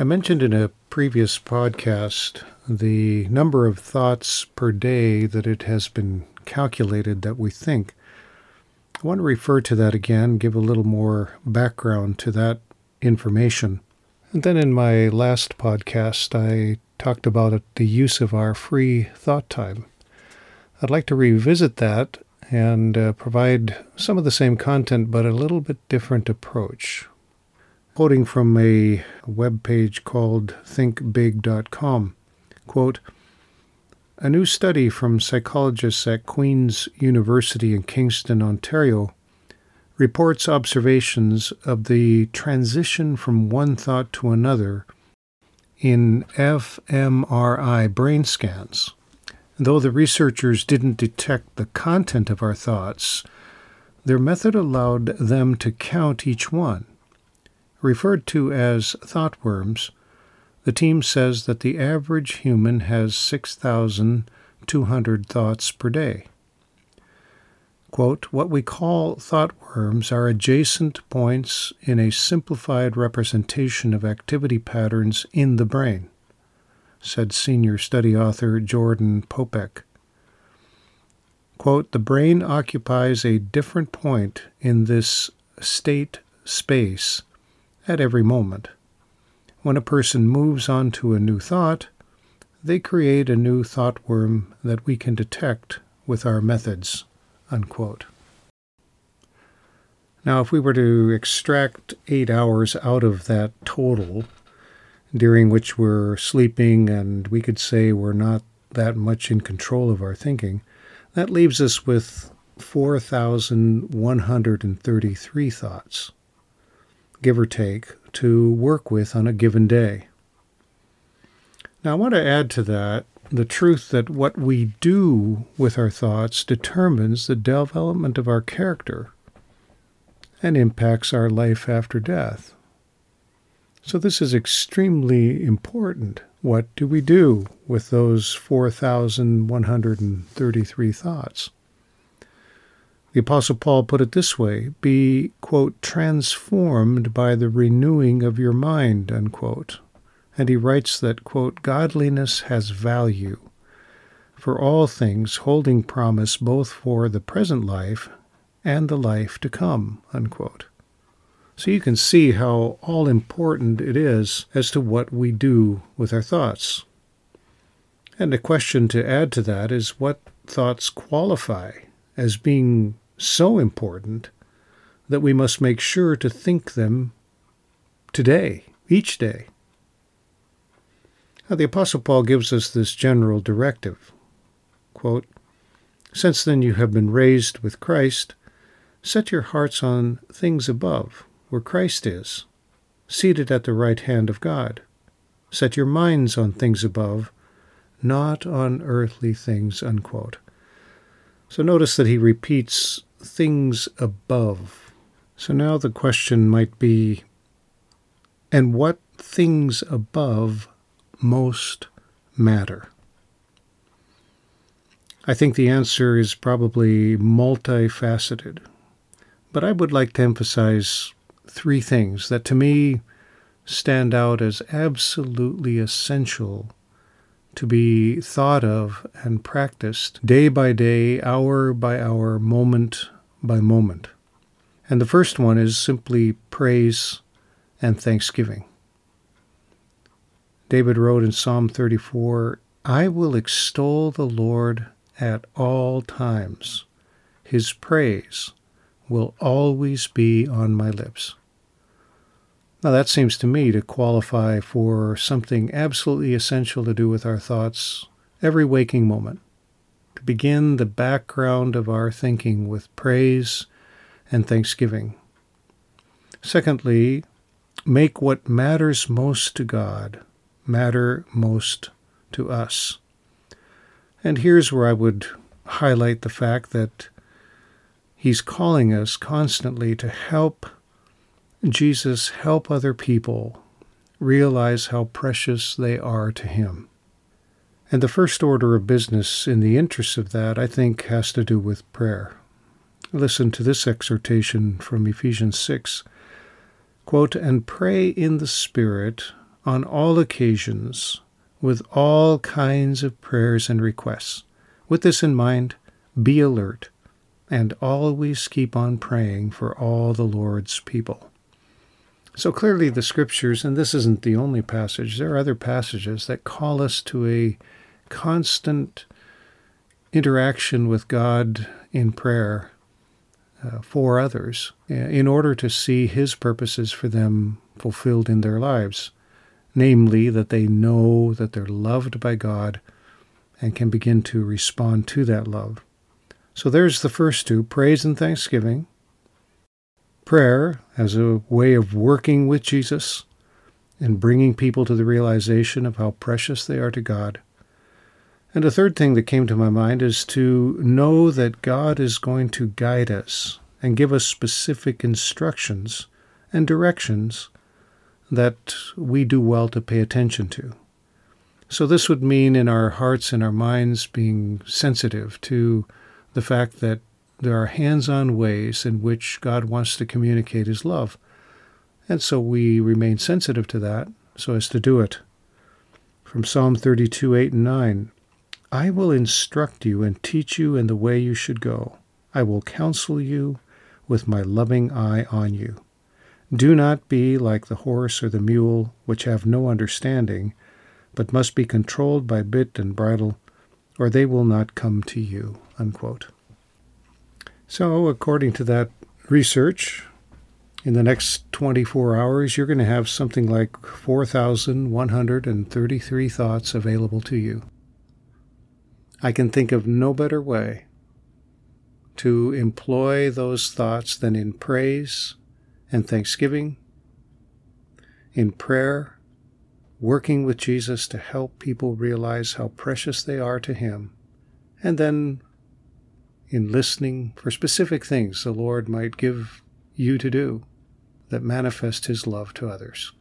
I mentioned in a previous podcast the number of thoughts per day that it has been calculated that we think. I want to refer to that again, give a little more background to that information. And then in my last podcast, I talked about the use of our free thought time. I'd like to revisit that and uh, provide some of the same content, but a little bit different approach. Quoting from a web page called thinkbig.com, quote, a new study from psychologists at Queen's University in Kingston, Ontario, reports observations of the transition from one thought to another in fMRI brain scans. Though the researchers didn't detect the content of our thoughts, their method allowed them to count each one. Referred to as thought worms, the team says that the average human has 6,200 thoughts per day. Quote, what we call thought worms are adjacent points in a simplified representation of activity patterns in the brain, said senior study author Jordan Poppenk. Quote, the brain occupies a different point in this state space at every moment. When a person moves on to a new thought, they create a new thought worm that we can detect with our methods. Unquote. Now, if we were to extract eight hours out of that total, during which we're sleeping and we could say we're not that much in control of our thinking, that leaves us with 4,133 thoughts, give or take, to work with on a given day. Now, I want to add to that the truth that what we do with our thoughts determines the development of our character and impacts our life after death. So, this is extremely important. What do we do with those 4,133 thoughts? The Apostle Paul put it this way be, quote, transformed by the renewing of your mind, unquote. And he writes that, quote, godliness has value for all things, holding promise both for the present life and the life to come, unquote. So you can see how all important it is as to what we do with our thoughts. And a question to add to that is what thoughts qualify as being so important that we must make sure to think them today, each day. Now, the Apostle Paul gives us this general directive quote, Since then you have been raised with Christ, set your hearts on things above, where Christ is, seated at the right hand of God. Set your minds on things above, not on earthly things. Unquote. So notice that he repeats things above. So now the question might be and what things above most matter? I think the answer is probably multifaceted. But I would like to emphasize three things that to me stand out as absolutely essential to be thought of and practiced day by day, hour by hour, moment by moment. And the first one is simply praise and thanksgiving. David wrote in Psalm 34 I will extol the Lord at all times. His praise will always be on my lips. Now, that seems to me to qualify for something absolutely essential to do with our thoughts every waking moment. To begin the background of our thinking with praise and thanksgiving. Secondly, make what matters most to God matter most to us. And here's where I would highlight the fact that He's calling us constantly to help Jesus help other people realize how precious they are to Him. And the first order of business in the interest of that, I think, has to do with prayer. Listen to this exhortation from Ephesians 6. Quote, and pray in the Spirit on all occasions with all kinds of prayers and requests. With this in mind, be alert and always keep on praying for all the Lord's people. So clearly, the scriptures, and this isn't the only passage, there are other passages that call us to a constant interaction with God in prayer uh, for others in order to see His purposes for them fulfilled in their lives, namely, that they know that they're loved by God and can begin to respond to that love. So there's the first two praise and thanksgiving. Prayer as a way of working with Jesus and bringing people to the realization of how precious they are to God. And a third thing that came to my mind is to know that God is going to guide us and give us specific instructions and directions that we do well to pay attention to. So, this would mean in our hearts and our minds being sensitive to the fact that there are hands on ways in which God wants to communicate His love. And so we remain sensitive to that so as to do it. From Psalm 32 8 and 9 I will instruct you and teach you in the way you should go. I will counsel you with my loving eye on you. Do not be like the horse or the mule, which have no understanding, but must be controlled by bit and bridle, or they will not come to you. Unquote. So, according to that research, in the next 24 hours, you're going to have something like 4,133 thoughts available to you. I can think of no better way to employ those thoughts than in praise and thanksgiving, in prayer, working with Jesus to help people realize how precious they are to Him, and then in listening for specific things the Lord might give you to do that manifest His love to others.